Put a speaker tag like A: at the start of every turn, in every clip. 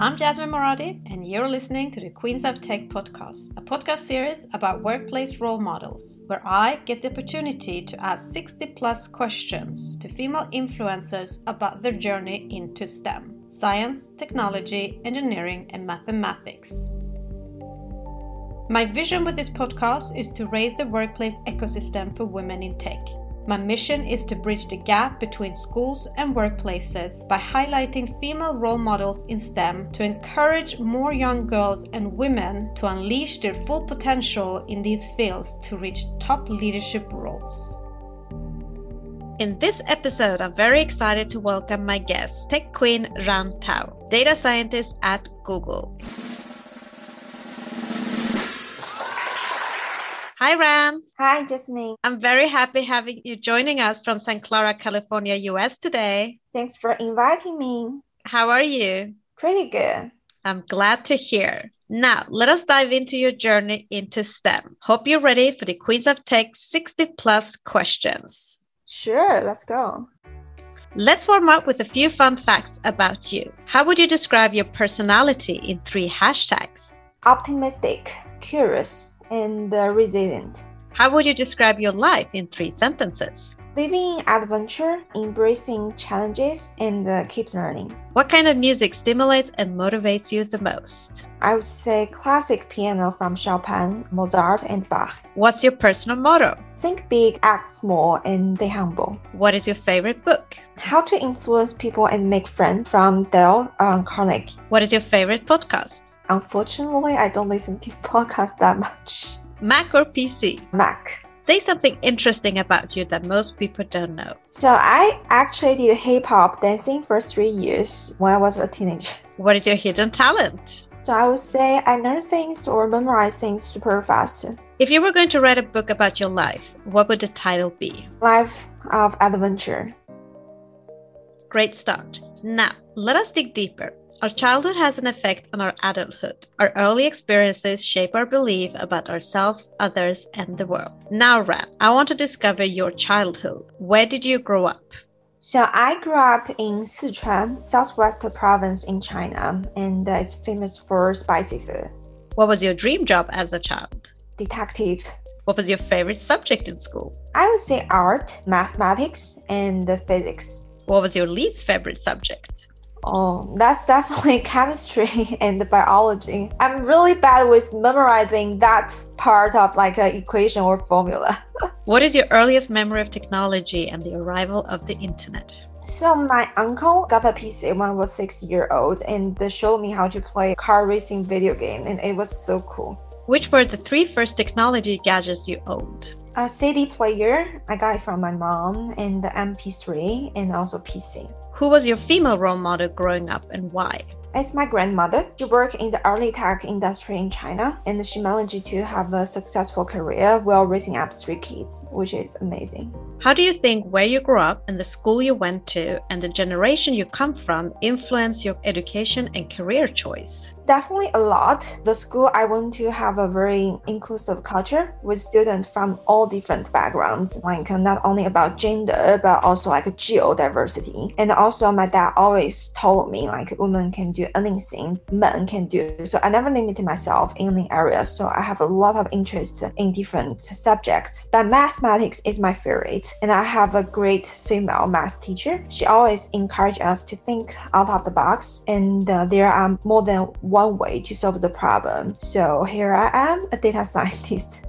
A: I'm Jasmine Moradi, and you're listening to the Queens of Tech podcast, a podcast series about workplace role models, where I get the opportunity to ask 60 plus questions to female influencers about their journey into STEM science, technology, engineering, and mathematics. My vision with this podcast is to raise the workplace ecosystem for women in tech my mission is to bridge the gap between schools and workplaces by highlighting female role models in STEM to encourage more young girls and women to unleash their full potential in these fields to reach top leadership roles. In this episode, I'm very excited to welcome my guest, tech queen Ran Tao, data scientist at Google. Hi, Ran.
B: Hi, Jasmine.
A: I'm very happy having you joining us from Santa Clara, California, US today.
B: Thanks for inviting me.
A: How are you?
B: Pretty good.
A: I'm glad to hear. Now, let us dive into your journey into STEM. Hope you're ready for the Queens of Tech 60 plus questions.
B: Sure, let's go.
A: Let's warm up with a few fun facts about you. How would you describe your personality in three hashtags?
B: Optimistic, curious, and uh, resilient.
A: How would you describe your life in three sentences?
B: Living adventure, embracing challenges, and uh, keep learning.
A: What kind of music stimulates and motivates you the most?
B: I would say classic piano from Chopin, Mozart, and Bach.
A: What's your personal motto?
B: Think big, act small, and stay humble.
A: What is your favorite book?
B: How to Influence People and Make Friends from Dale um, Carnegie.
A: What is your favorite podcast?
B: Unfortunately, I don't listen to podcasts that much.
A: Mac or PC?
B: Mac.
A: Say something interesting about you that most people don't know.
B: So, I actually did hip hop dancing for three years when I was a teenager.
A: What is your hidden talent?
B: So, I would say I learn things or memorize things super fast.
A: If you were going to write a book about your life, what would the title be?
B: Life of Adventure.
A: Great start. Now, let us dig deeper. Our childhood has an effect on our adulthood. Our early experiences shape our belief about ourselves, others, and the world. Now, Ran, I want to discover your childhood. Where did you grow up?
B: So I grew up in Sichuan, southwest province in China, and uh, it's famous for spicy food.
A: What was your dream job as a child?
B: Detective.
A: What was your favorite subject in school?
B: I would say art, mathematics, and physics.
A: What was your least favorite subject?
B: Oh, that's definitely chemistry and biology. I'm really bad with memorizing that part of like an equation or formula.
A: what is your earliest memory of technology and the arrival of the internet?
B: So my uncle got a PC when I was six year old and they showed me how to play car racing video game and it was so cool.
A: Which were the three first technology gadgets you owned?
B: A CD player I got it from my mom, and the MP3, and also PC.
A: Who was your female role model growing up and why?
B: It's my grandmother. She worked in the early tech industry in China and she managed to have a successful career while raising up three kids, which is amazing.
A: How do you think where you grew up and the school you went to and the generation you come from influence your education and career choice?
B: Definitely a lot. The school I went to have a very inclusive culture with students from all different backgrounds, like uh, not only about gender, but also like geodiversity. And also my dad always told me like women can do anything men can do. So I never limited myself in any area. So I have a lot of interest in different subjects. But mathematics is my favorite. And I have a great female math teacher. She always encouraged us to think out of the box. And uh, there are more than one way to solve the problem. So here I am, a data scientist.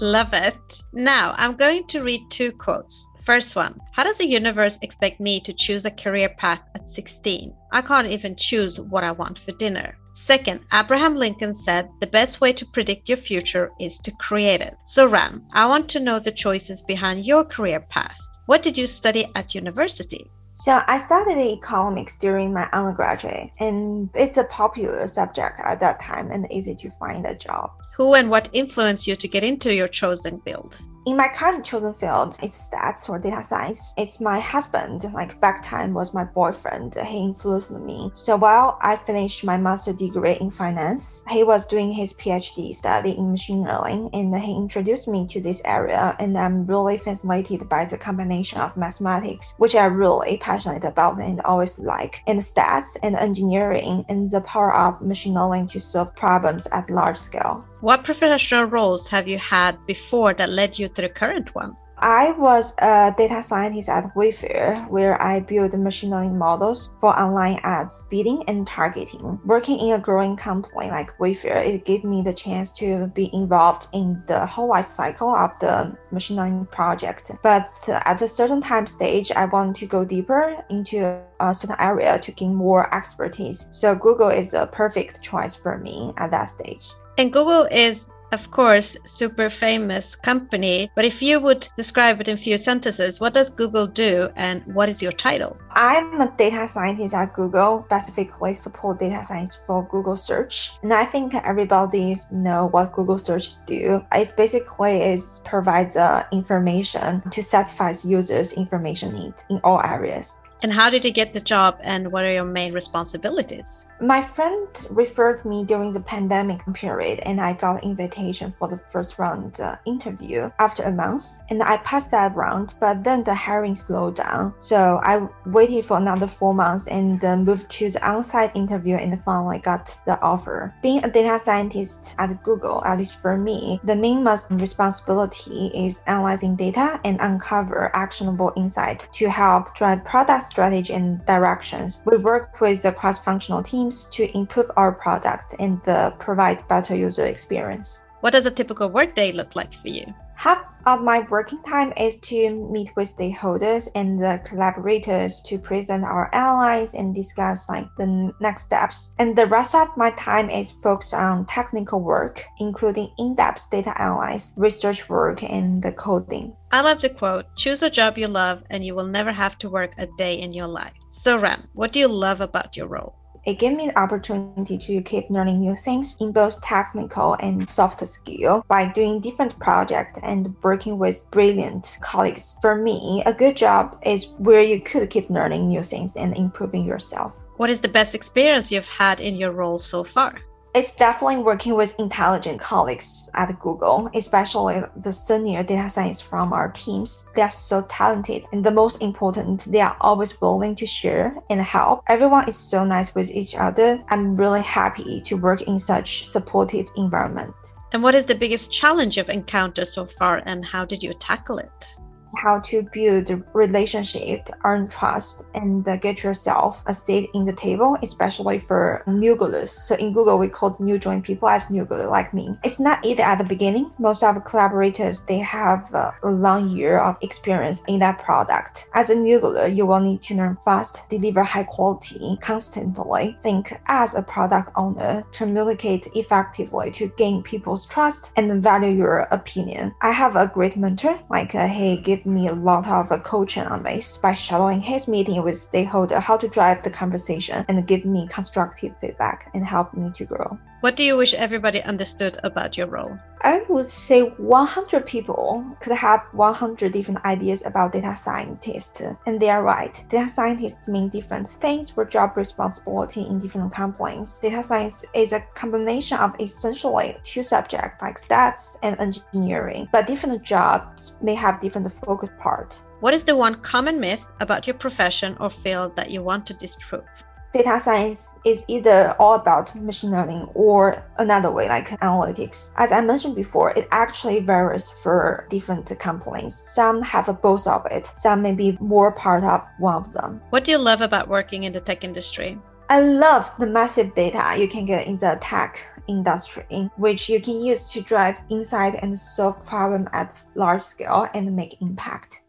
A: Love it. Now I'm going to read two quotes. First one How does the universe expect me to choose a career path at 16? I can't even choose what I want for dinner. Second, Abraham Lincoln said the best way to predict your future is to create it. So, Ran, I want to know the choices behind your career path. What did you study at university?
B: So I studied economics during my undergraduate, and it's a popular subject at that time and easy to find a job.
A: Who and what influenced you to get into your chosen field?
B: In my current chosen field, it's stats or data science. It's my husband, like back time was my boyfriend. He influenced me. So while I finished my master degree in finance, he was doing his PhD study in machine learning and he introduced me to this area and I'm really fascinated by the combination of mathematics, which I really passionate about and always like, and stats and engineering and the power of machine learning to solve problems at large scale.
A: What professional roles have you had before that led you to the current one?
B: I was a data scientist at Wayfair, where I built machine learning models for online ads bidding and targeting. Working in a growing company like Wayfair, it gave me the chance to be involved in the whole life cycle of the machine learning project. But at a certain time stage, I want to go deeper into a certain area to gain more expertise. So Google is a perfect choice for me at that stage.
A: And Google is, of course, super famous company. But if you would describe it in few sentences, what does Google do and what is your title?
B: I'm a data scientist at Google, specifically support data science for Google search. And I think everybody know what Google search do. It basically is provides uh, information to satisfy users information need in all areas.
A: And how did you get the job and what are your main responsibilities?
B: My friend referred me during the pandemic period and I got invitation for the first round uh, interview after a month and I passed that round but then the hiring slowed down. So I waited for another 4 months and then moved to the on-site interview and finally got the offer. Being a data scientist at Google, at least for me, the main most responsibility is analyzing data and uncover actionable insight to help drive products strategy and directions. We work with the cross-functional teams to improve our product and uh, provide better user experience.
A: What does a typical workday look like for you?
B: Half of my working time is to meet with stakeholders and the collaborators to present our analyze and discuss like the next steps. And the rest of my time is focused on technical work, including in-depth data analysis, research work, and the coding.
A: I love the quote, choose a job you love and you will never have to work a day in your life. So Ran, what do you love about your role?
B: It gave me the opportunity to keep learning new things in both technical and soft skill by doing different projects and working with brilliant colleagues. For me, a good job is where you could keep learning new things and improving yourself.
A: What is the best experience you've had in your role so far?
B: It's definitely working with intelligent colleagues at Google, especially the senior data science from our teams. They are so talented, and the most important, they are always willing to share and help. Everyone is so nice with each other. I'm really happy to work in such supportive environment.
A: And what is the biggest challenge you've encountered so far, and how did you tackle it?
B: How to build relationship, earn trust, and get yourself a seat in the table, especially for Nooglers. So in Google, we call new join people as new Nooglers like me. It's not easy at the beginning. Most of the collaborators, they have a long year of experience in that product. As a Nooglers, you will need to learn fast, deliver high quality constantly, think as a product owner, communicate effectively to gain people's trust and value your opinion. I have a great mentor, like uh, he give gave me a lot of coaching on this by shadowing his meeting with stakeholder, how to drive the conversation and give me constructive feedback and help me to grow.
A: What do you wish everybody understood about your role?
B: I would say 100 people could have 100 different ideas about data scientists, and they are right. Data scientists mean different things for job responsibility in different companies. Data science is a combination of essentially two subjects like stats and engineering, but different jobs may have different focus parts.
A: What is the one common myth about your profession or field that you want to disprove?
B: Data science is either all about machine learning or another way like analytics. As I mentioned before, it actually varies for different companies. Some have both of it, some may be more part of one of them.
A: What do you love about working in the tech industry?
B: I love the massive data you can get in the tech industry, which you can use to drive insight and solve problem at large scale and make impact.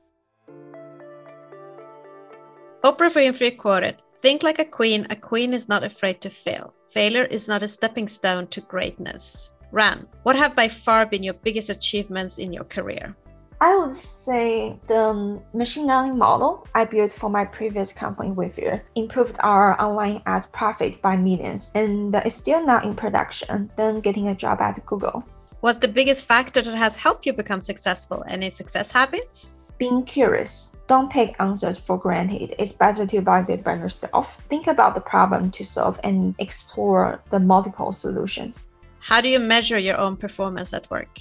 A: Oprah Winfrey quoted, Think like a queen. A queen is not afraid to fail. Failure is not a stepping stone to greatness. Ran, what have by far been your biggest achievements in your career?
B: I would say the machine learning model I built for my previous company Wayfair improved our online ads profit by millions and it's still not in production than getting a job at Google.
A: What's the biggest factor that has helped you become successful? Any success habits?
B: Being curious. Don't take answers for granted. It's better to validate by yourself. Think about the problem to solve and explore the multiple solutions.
A: How do you measure your own performance at work?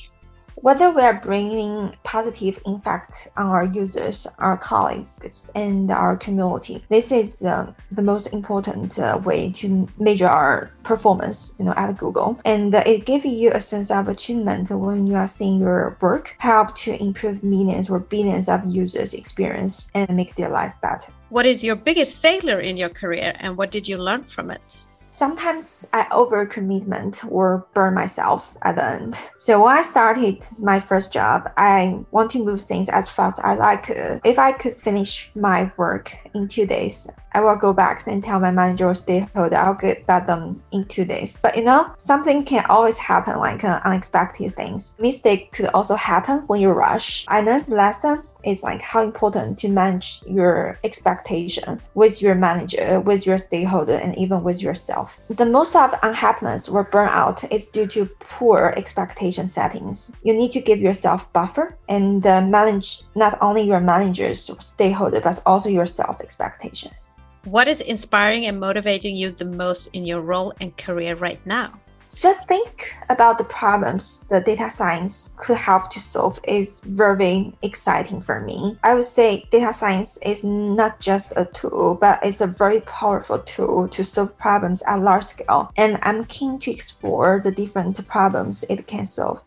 B: Whether we are bringing positive impact on our users, our colleagues, and our community. This is uh, the most important uh, way to measure our performance, you know, at Google. And uh, it gives you a sense of achievement when you are seeing your work help to improve millions or billions of users' experience and make their life better.
A: What is your biggest failure in your career, and what did you learn from it?
B: Sometimes I overcommitment or burn myself at the end. So when I started my first job, I want to move things as fast as I could. If I could finish my work in two days, I will go back and tell my manager or stakeholder I'll get back done in two days. But you know, something can always happen, like uh, unexpected things. Mistake could also happen when you rush. I learned lesson is like how important to manage your expectation with your manager, with your stakeholder, and even with yourself. The most of unhappiness or burnout is due to poor expectation settings. You need to give yourself buffer and uh, manage not only your manager's stakeholder, but also yourself expectations.
A: What is inspiring and motivating you the most in your role and career right now?
B: Just think about the problems the data science could help to solve is very exciting for me. I would say data science is not just a tool, but it's a very powerful tool to solve problems at large scale. And I'm keen to explore the different problems it can solve.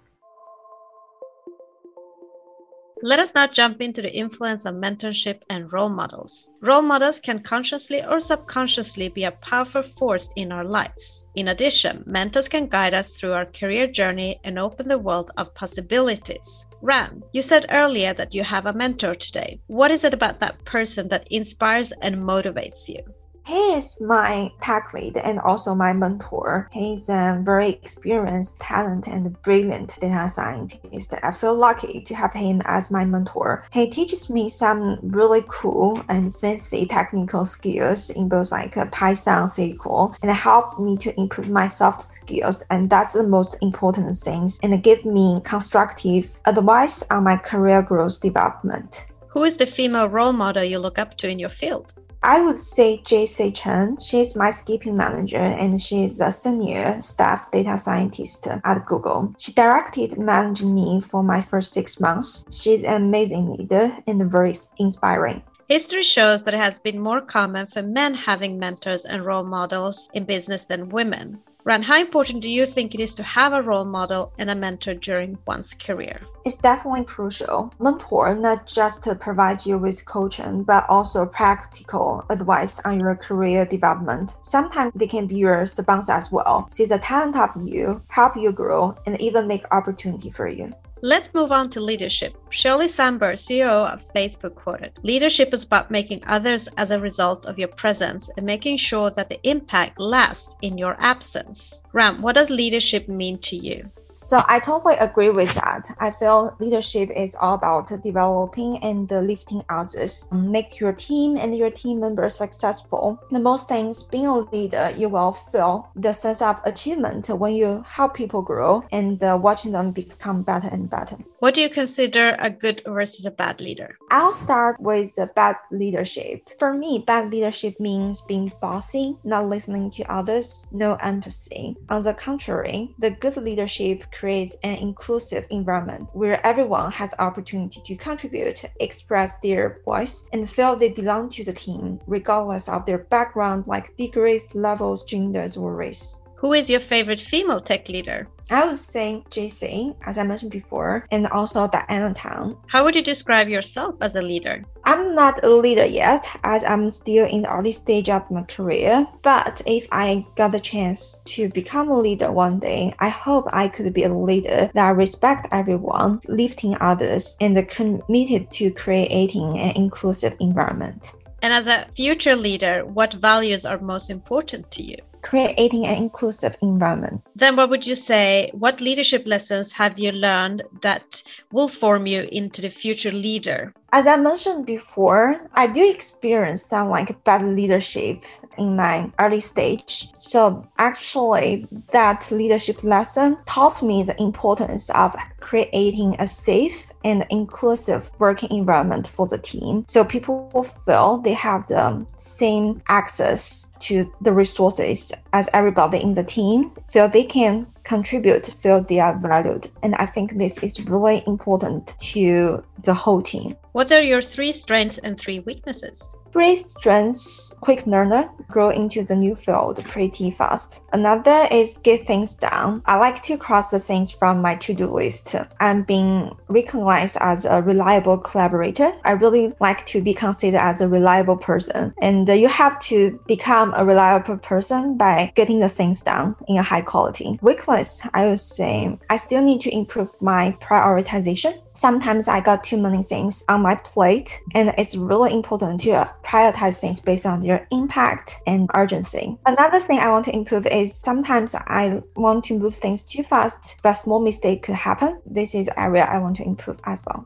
A: Let us now jump into the influence of mentorship and role models. Role models can consciously or subconsciously be a powerful force in our lives. In addition, mentors can guide us through our career journey and open the world of possibilities. Ran, you said earlier that you have a mentor today. What is it about that person that inspires and motivates you?
B: He is my tech lead and also my mentor. He's a very experienced, talented, and brilliant data scientist. I feel lucky to have him as my mentor. He teaches me some really cool and fancy technical skills in both like uh, Python, SQL, and help me to improve my soft skills. And that's the most important things. And give me constructive advice on my career growth development.
A: Who is the female role model you look up to in your field?
B: I would say JC Chen. She's my skipping manager and she's a senior staff data scientist at Google. She directed managing me for my first six months. She's an amazing leader and very inspiring.
A: History shows that it has been more common for men having mentors and role models in business than women. Ran, how important do you think it is to have a role model and a mentor during one's career?
B: It's definitely crucial. Mentor not just to provide you with coaching, but also practical advice on your career development. Sometimes they can be your sponsor as well, see the talent of you, help you grow, and even make opportunity for you.
A: Let's move on to leadership. Sheryl Sandberg, CEO of Facebook, quoted Leadership is about making others as a result of your presence and making sure that the impact lasts in your absence. Ran, what does leadership mean to you?
B: So I totally agree with that. I feel leadership is all about developing and lifting others. Make your team and your team members successful. The most things being a leader, you will feel the sense of achievement when you help people grow and uh, watching them become better and better.
A: What do you consider a good versus a bad leader?
B: I'll start with the bad leadership. For me, bad leadership means being bossy, not listening to others, no empathy. On the contrary, the good leadership creates an inclusive environment where everyone has opportunity to contribute, express their voice, and feel they belong to the team, regardless of their background like degrees, levels, genders, or race.
A: Who is your favorite female tech leader?
B: I would say JC, as I mentioned before, and also Diana Tang.
A: How would you describe yourself as a leader?
B: I'm not a leader yet, as I'm still in the early stage of my career. But if I got the chance to become a leader one day, I hope I could be a leader that respect everyone, lifting others, and committed to creating an inclusive environment.
A: And as a future leader, what values are most important to you?
B: Creating an inclusive environment.
A: Then, what would you say? What leadership lessons have you learned that will form you into the future leader?
B: As I mentioned before, I do experience some like bad leadership in my early stage. So actually, that leadership lesson taught me the importance of creating a safe and inclusive working environment for the team. So people feel they have the same access to the resources as everybody in the team, feel they can contribute, feel they are valued. And I think this is really important to the whole team.
A: What are your three strengths and three weaknesses?
B: Three strengths, quick learner, grow into the new field pretty fast. Another is get things done. I like to cross the things from my to-do list. I'm being recognized as a reliable collaborator. I really like to be considered as a reliable person. And you have to become a reliable person by getting the things done in a high quality. Weakness, I would say I still need to improve my prioritization sometimes I got too many things on my plate, and it's really important to prioritize things based on their impact and urgency. Another thing I want to improve is sometimes I want to move things too fast, but small mistake could happen. This is area I want to improve as well.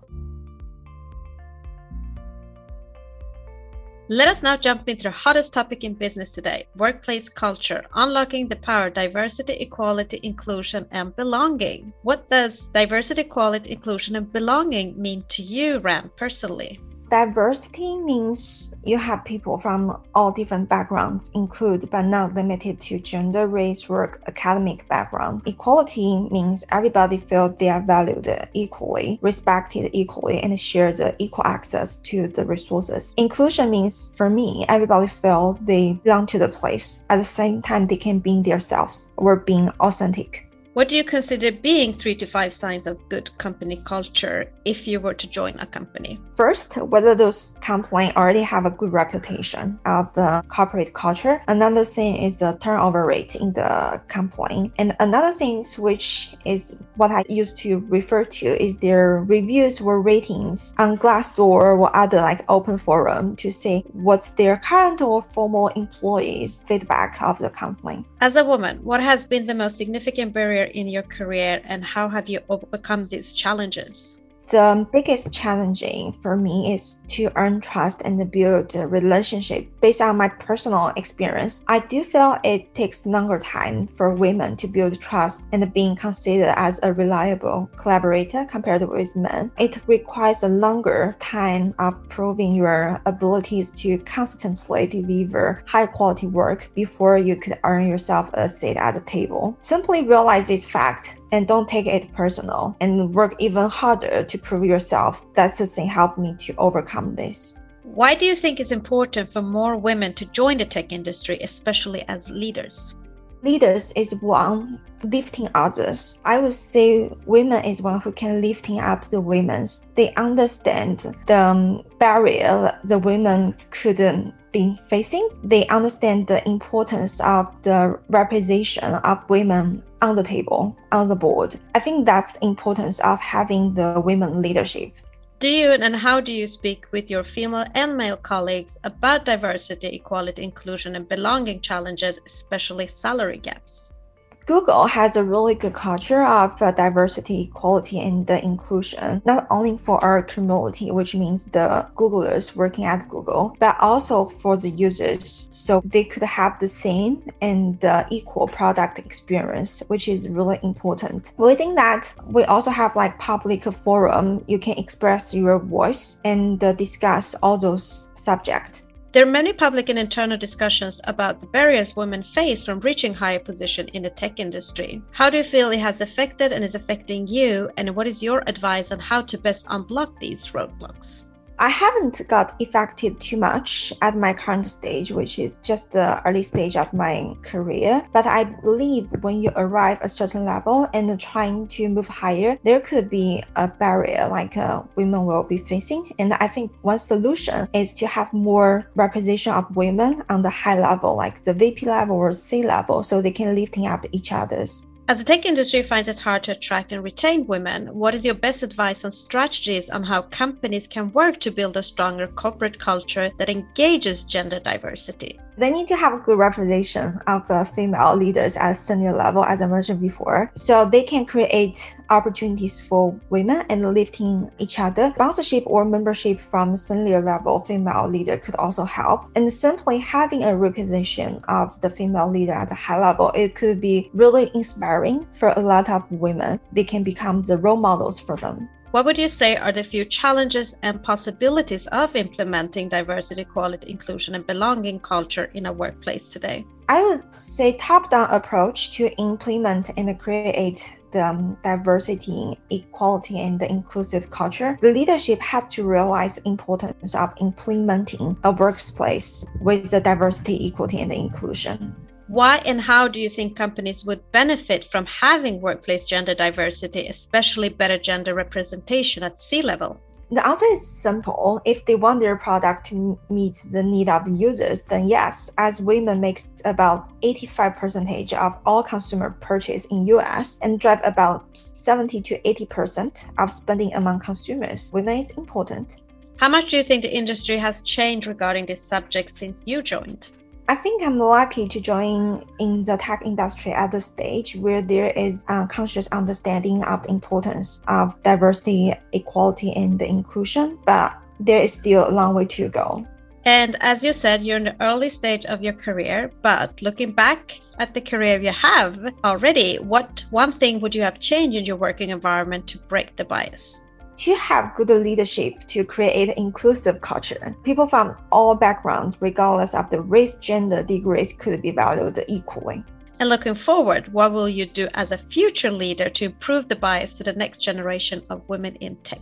A: Let us now jump into the hottest topic in business today workplace culture, unlocking the power, diversity, equality, inclusion, and belonging. What does diversity, equality, inclusion, and belonging mean to you, Ran, personally?
B: Diversity means you have people from all different backgrounds, include but not limited to gender, race, work, academic background. Equality means everybody feel they are valued equally, respected equally, and share the equal access to the resources. Inclusion means, for me, everybody feel they belong to the place. At the same time, they can be themselves or being authentic.
A: What do you consider being three to five signs of good company culture if you were to join a company?
B: First, whether those companies already have a good reputation of the corporate culture. Another thing is the turnover rate in the company. And another thing, which is what I used to refer to, is their reviews or ratings on Glassdoor or other like open forum to see what's their current or former employees' feedback of the company.
A: As a woman, what has been the most significant barrier in your career and how have you overcome these challenges?
B: The biggest challenging for me is to earn trust and build a relationship. Based on my personal experience, I do feel it takes longer time for women to build trust and being considered as a reliable collaborator compared with men. It requires a longer time of proving your abilities to constantly deliver high quality work before you could earn yourself a seat at the table. Simply realize this fact and don't take it personal and work even harder to prove yourself. That's the thing helped me to overcome this.
A: Why do you think it's important for more women to join the tech industry, especially as leaders?
B: Leaders is one lifting others. I would say women is one who can lifting up the women. They understand the barrier the women couldn't be facing. They understand the importance of the representation of women on the table, on the board. I think that's the importance of having the women leadership.
A: Do you and how do you speak with your female and male colleagues about diversity, equality, inclusion, and belonging challenges, especially salary gaps?
B: Google has a really good culture of uh, diversity, equality, and uh, inclusion, not only for our community, which means the Googlers working at Google, but also for the users, so they could have the same and uh, equal product experience, which is really important. Within that, we also have like public forum. You can express your voice and uh, discuss all those subjects
A: there are many public and internal discussions about the barriers women face from reaching higher position in the tech industry. How do you feel it has affected and is affecting you, and what is your advice on how to best unblock these roadblocks?
B: I haven't got affected too much at my current stage, which is just the early stage of my career. But I believe when you arrive a certain level and trying to move higher, there could be a barrier like uh, women will be facing. And I think one solution is to have more representation of women on the high level, like the VP level or C level, so they can lifting up each other's.
A: As the tech industry finds it hard to attract and retain women, what is your best advice on strategies on how companies can work to build a stronger corporate culture that engages gender diversity?
B: They need to have a good representation of the female leaders at senior level, as I mentioned before, so they can create opportunities for women and lifting each other. Sponsorship or membership from senior level female leader could also help. And simply having a representation of the female leader at a high level, it could be really inspiring for a lot of women. They can become the role models for them.
A: What would you say are the few challenges and possibilities of implementing diversity, equality, inclusion, and belonging culture in a workplace today?
B: I would say top-down approach to implement and create the um, diversity, equality, and the inclusive culture. The leadership has to realize the importance of implementing a workplace with the diversity, equality, and inclusion.
A: Why and how do you think companies would benefit from having workplace gender diversity, especially better gender representation at C level?
B: The answer is simple. If they want their product to meet the need of the users, then yes, as women makes about 85% of all consumer purchase in US and drive about 70 to 80% of spending among consumers, women is important.
A: How much do you think the industry has changed regarding this subject since you joined?
B: I think I'm lucky to join in the tech industry at the stage where there is a conscious understanding of the importance of diversity, equality, and inclusion, but there is still a long way to go.
A: And as you said, you're in the early stage of your career, but looking back at the career you have already, what one thing would you have changed in your working environment to break the bias?
B: To have good leadership to create inclusive culture. People from all backgrounds, regardless of the race, gender, degrees, could be valued equally.
A: And looking forward, what will you do as a future leader to improve the bias for the next generation of women in tech?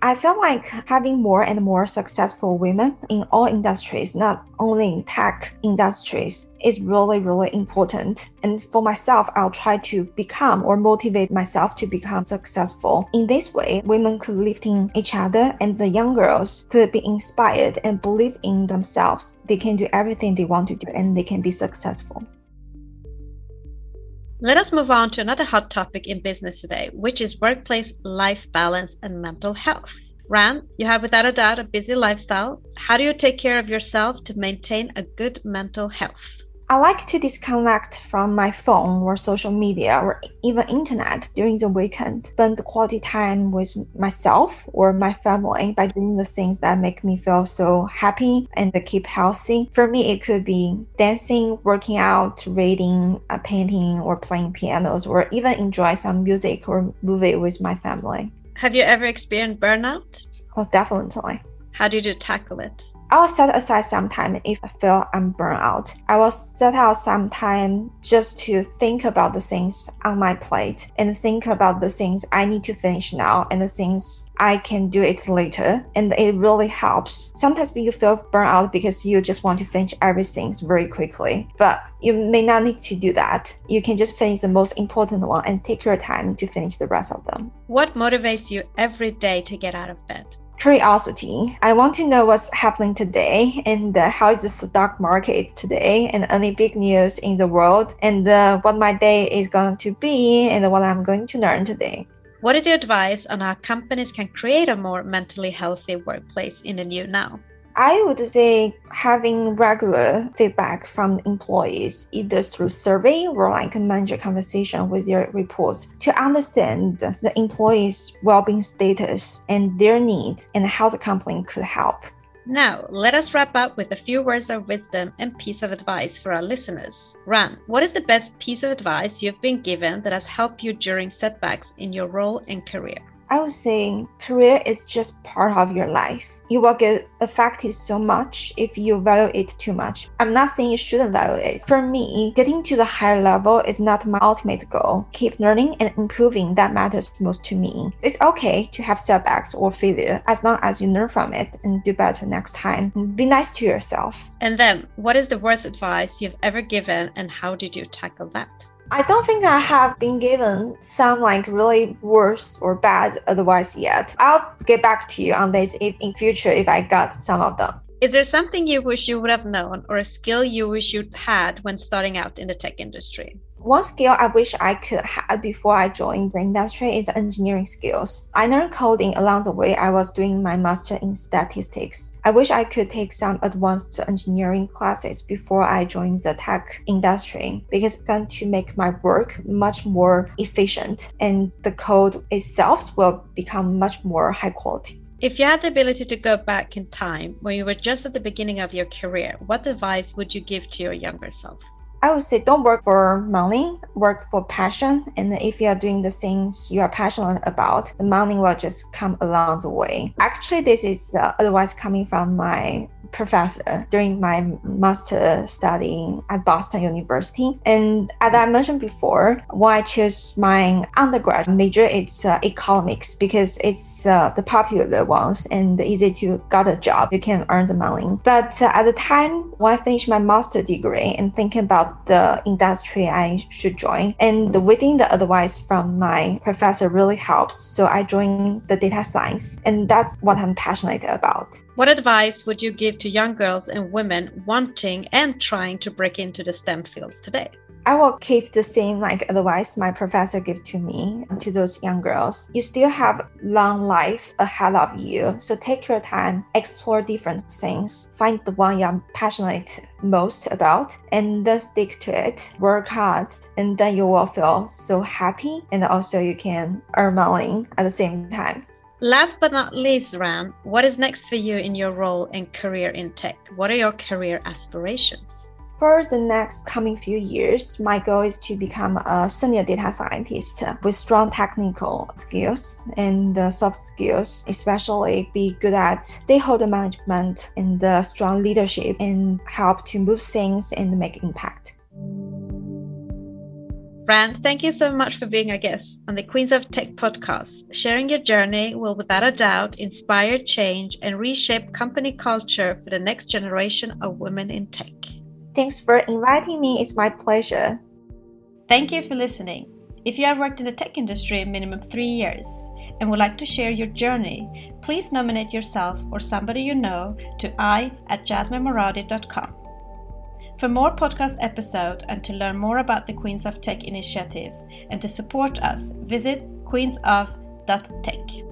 B: I feel like having more and more successful women in all industries, not only in tech industries, is really, really important. And for myself, I'll try to become or motivate myself to become successful. In this way, women could lift in each other and the young girls could be inspired and believe in themselves. They can do everything they want to do and they can be successful.
A: Let us move on to another hot topic in business today, which is workplace life balance and mental health. Ran, you have without a doubt a busy lifestyle. How do you take care of yourself to maintain a good mental health?
B: I like to disconnect from my phone or social media or even internet during the weekend. Spend quality time with myself or my family by doing the things that make me feel so happy and keep healthy. For me, it could be dancing, working out, reading, uh, painting, or playing pianos, or even enjoy some music or movie with my family.
A: Have you ever experienced burnout?
B: Oh, definitely.
A: How did you tackle it?
B: I will set aside some time if I feel I'm burnt out. I will set out some time just to think about the things on my plate and think about the things I need to finish now and the things I can do it later. And it really helps. Sometimes you feel burnt out because you just want to finish everything very quickly, but you may not need to do that. You can just finish the most important one and take your time to finish the rest of them.
A: What motivates you every day to get out of bed?
B: Curiosity. I want to know what's happening today and uh, how is the stock market today and any big news in the world and uh, what my day is going to be and what I'm going to learn today.
A: What is your advice on how companies can create a more mentally healthy workplace in the new now?
B: I would say having regular feedback from employees, either through survey or like a manager conversation with your reports to understand the employees' well-being status and their need and how the company could help.
A: Now, let us wrap up with a few words of wisdom and piece of advice for our listeners. Ran, what is the best piece of advice you've been given that has helped you during setbacks in your role and career?
B: I was saying career is just part of your life. You will get affected so much if you value it too much. I'm not saying you shouldn't value it. For me, getting to the higher level is not my ultimate goal. Keep learning and improving that matters most to me. It's okay to have setbacks or failure as long as you learn from it and do better next time. Be nice to yourself.
A: And then, what is the worst advice you've ever given and how did you tackle that?
B: I don't think I have been given some like really worse or bad advice yet. I'll get back to you on this if in future if I got some of them.
A: Is there something you wish you would have known or a skill you wish you'd had when starting out in the tech industry?
B: One skill I wish I could have before I joined the industry is engineering skills. I learned coding along the way I was doing my master in statistics. I wish I could take some advanced engineering classes before I joined the tech industry because it's going to make my work much more efficient and the code itself will become much more high quality.
A: If you had the ability to go back in time when you were just at the beginning of your career, what advice would you give to your younger self?
B: I would say don't work for money, work for passion. And if you are doing the things you are passionate about, the money will just come along the way. Actually, this is uh, advice coming from my professor during my master study at Boston University. And as I mentioned before, why I chose my undergrad major, it's uh, economics because it's uh, the popular ones and easy to get a job. You can earn the money. But uh, at the time when I finished my master degree and thinking about the industry I should join, and the, within the advice from my professor really helps. So I joined the data science, and that's what I'm passionate about.
A: What advice would you give to young girls and women wanting and trying to break into the STEM fields today?
B: I will keep the same like advice my professor gave to me to those young girls. You still have long life ahead of you, so take your time, explore different things, find the one you're passionate most about, and then stick to it. Work hard, and then you will feel so happy, and also you can earn money at the same time.
A: Last but not least, Ran, what is next for you in your role and career in tech? What are your career aspirations?
B: For the next coming few years, my goal is to become a senior data scientist with strong technical skills and soft skills, especially be good at stakeholder management and the strong leadership and help to move things and make impact.
A: Ran, thank you so much for being a guest on the Queens of Tech podcast. Sharing your journey will, without a doubt, inspire change and reshape company culture for the next generation of women in tech.
B: Thanks for inviting me. It's my pleasure.
A: Thank you for listening. If you have worked in the tech industry minimum three years and would like to share your journey, please nominate yourself or somebody you know to i at jasminemoradi.com. For more podcast episodes and to learn more about the Queens of Tech initiative and to support us, visit queensof.tech.